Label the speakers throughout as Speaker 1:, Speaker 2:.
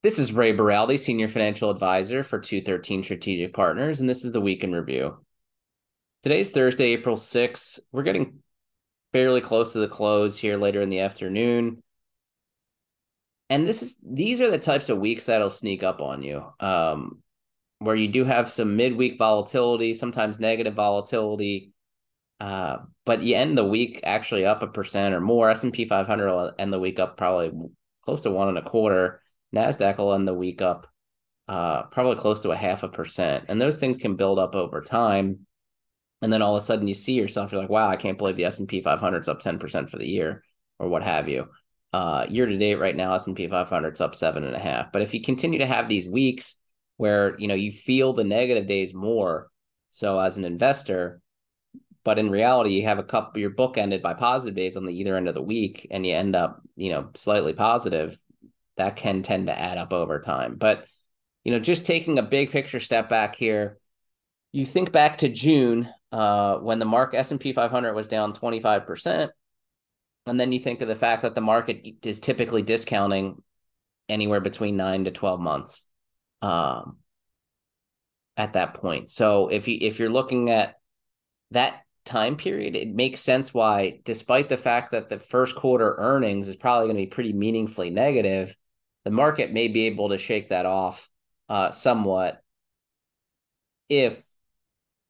Speaker 1: This is Ray Baraldi, Senior Financial Advisor for 213 Strategic Partners, and this is the Week in Review. Today's Thursday, April 6th. We're getting fairly close to the close here later in the afternoon. And this is these are the types of weeks that'll sneak up on you. Um, where you do have some midweek volatility, sometimes negative volatility. Uh, but you end the week actually up a percent or more. S and P 500 will end the week up probably close to one and a quarter. Nasdaq will end the week up uh, probably close to a half a percent, and those things can build up over time. And then all of a sudden, you see yourself, you're like, "Wow, I can't believe the S and P 500 is up 10 percent for the year, or what have you." Uh, year to date, right now, S and P 500 is up seven and a half. But if you continue to have these weeks where you know you feel the negative days more, so as an investor, but in reality, you have a couple your book ended by positive days on the either end of the week, and you end up you know slightly positive that can tend to add up over time. But, you know, just taking a big picture step back here, you think back to June uh, when the mark S&P 500 was down 25%. And then you think of the fact that the market is typically discounting anywhere between nine to 12 months um, at that point. So if you if you're looking at that time period, it makes sense why, despite the fact that the first quarter earnings is probably going to be pretty meaningfully negative, the market may be able to shake that off uh, somewhat if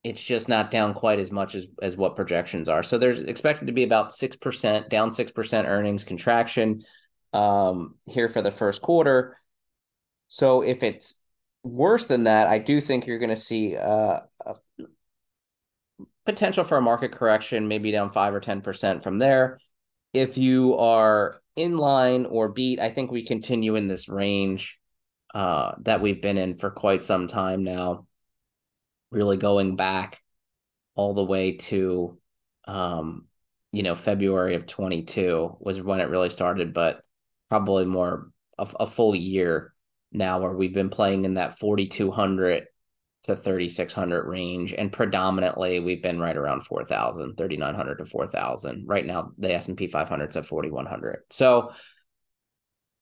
Speaker 1: it's just not down quite as much as as what projections are. So there's expected to be about six percent down six percent earnings contraction um, here for the first quarter. So if it's worse than that, I do think you're going to see uh, a potential for a market correction, maybe down five or ten percent from there. If you are in line or beat, I think we continue in this range uh, that we've been in for quite some time now. Really going back all the way to, um, you know, February of 22 was when it really started, but probably more a, a full year now where we've been playing in that 4,200 to 3600 range and predominantly we've been right around 4000 3900 to 4000 right now the s&p 500 is at 4100 so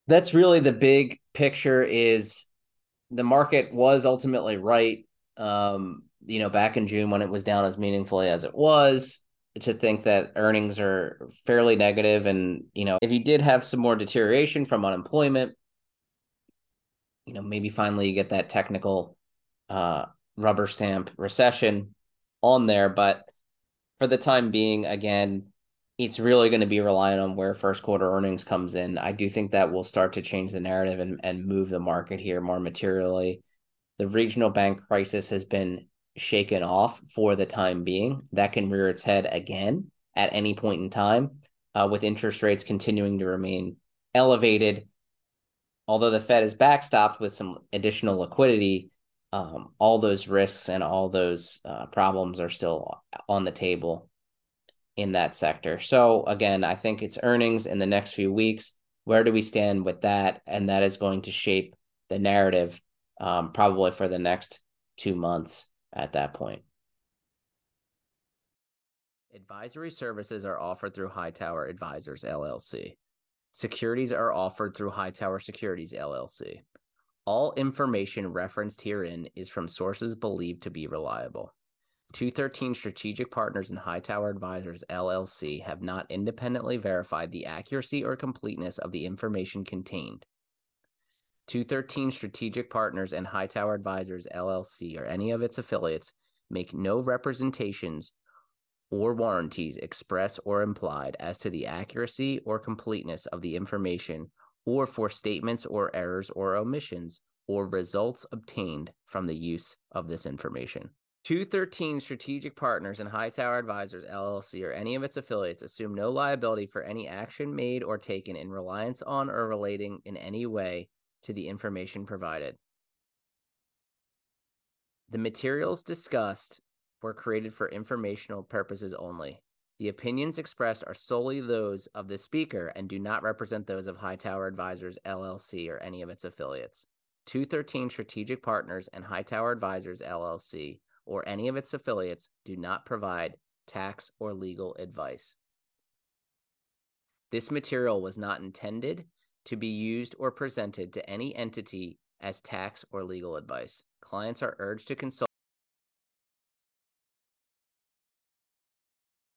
Speaker 1: that's really the big picture is the market was ultimately right um you know back in june when it was down as meaningfully as it was to think that earnings are fairly negative and you know if you did have some more deterioration from unemployment you know maybe finally you get that technical uh rubber stamp recession on there. But for the time being, again, it's really going to be reliant on where first quarter earnings comes in. I do think that will start to change the narrative and, and move the market here more materially. The regional bank crisis has been shaken off for the time being. That can rear its head again at any point in time, uh, with interest rates continuing to remain elevated. Although the Fed is backstopped with some additional liquidity, um, all those risks and all those uh, problems are still on the table in that sector. So again, I think it's earnings in the next few weeks. Where do we stand with that? And that is going to shape the narrative um, probably for the next two months at that point. Advisory services are offered through Hightower Advisors LLC. Securities are offered through Hightower Securities LLC. All information referenced herein is from sources believed to be reliable. 213 Strategic Partners and Hightower Advisors LLC have not independently verified the accuracy or completeness of the information contained. 213 Strategic Partners and Hightower Advisors LLC or any of its affiliates make no representations or warranties express or implied as to the accuracy or completeness of the information or for statements or errors or omissions or results obtained from the use of this information. 213 Strategic Partners and Hightower Advisors LLC or any of its affiliates assume no liability for any action made or taken in reliance on or relating in any way to the information provided. The materials discussed were created for informational purposes only. The opinions expressed are solely those of the speaker and do not represent those of Hightower Advisors LLC or any of its affiliates. 213 Strategic Partners and Hightower Advisors LLC or any of its affiliates do not provide tax or legal advice. This material was not intended to be used or presented to any entity as tax or legal advice. Clients are urged to consult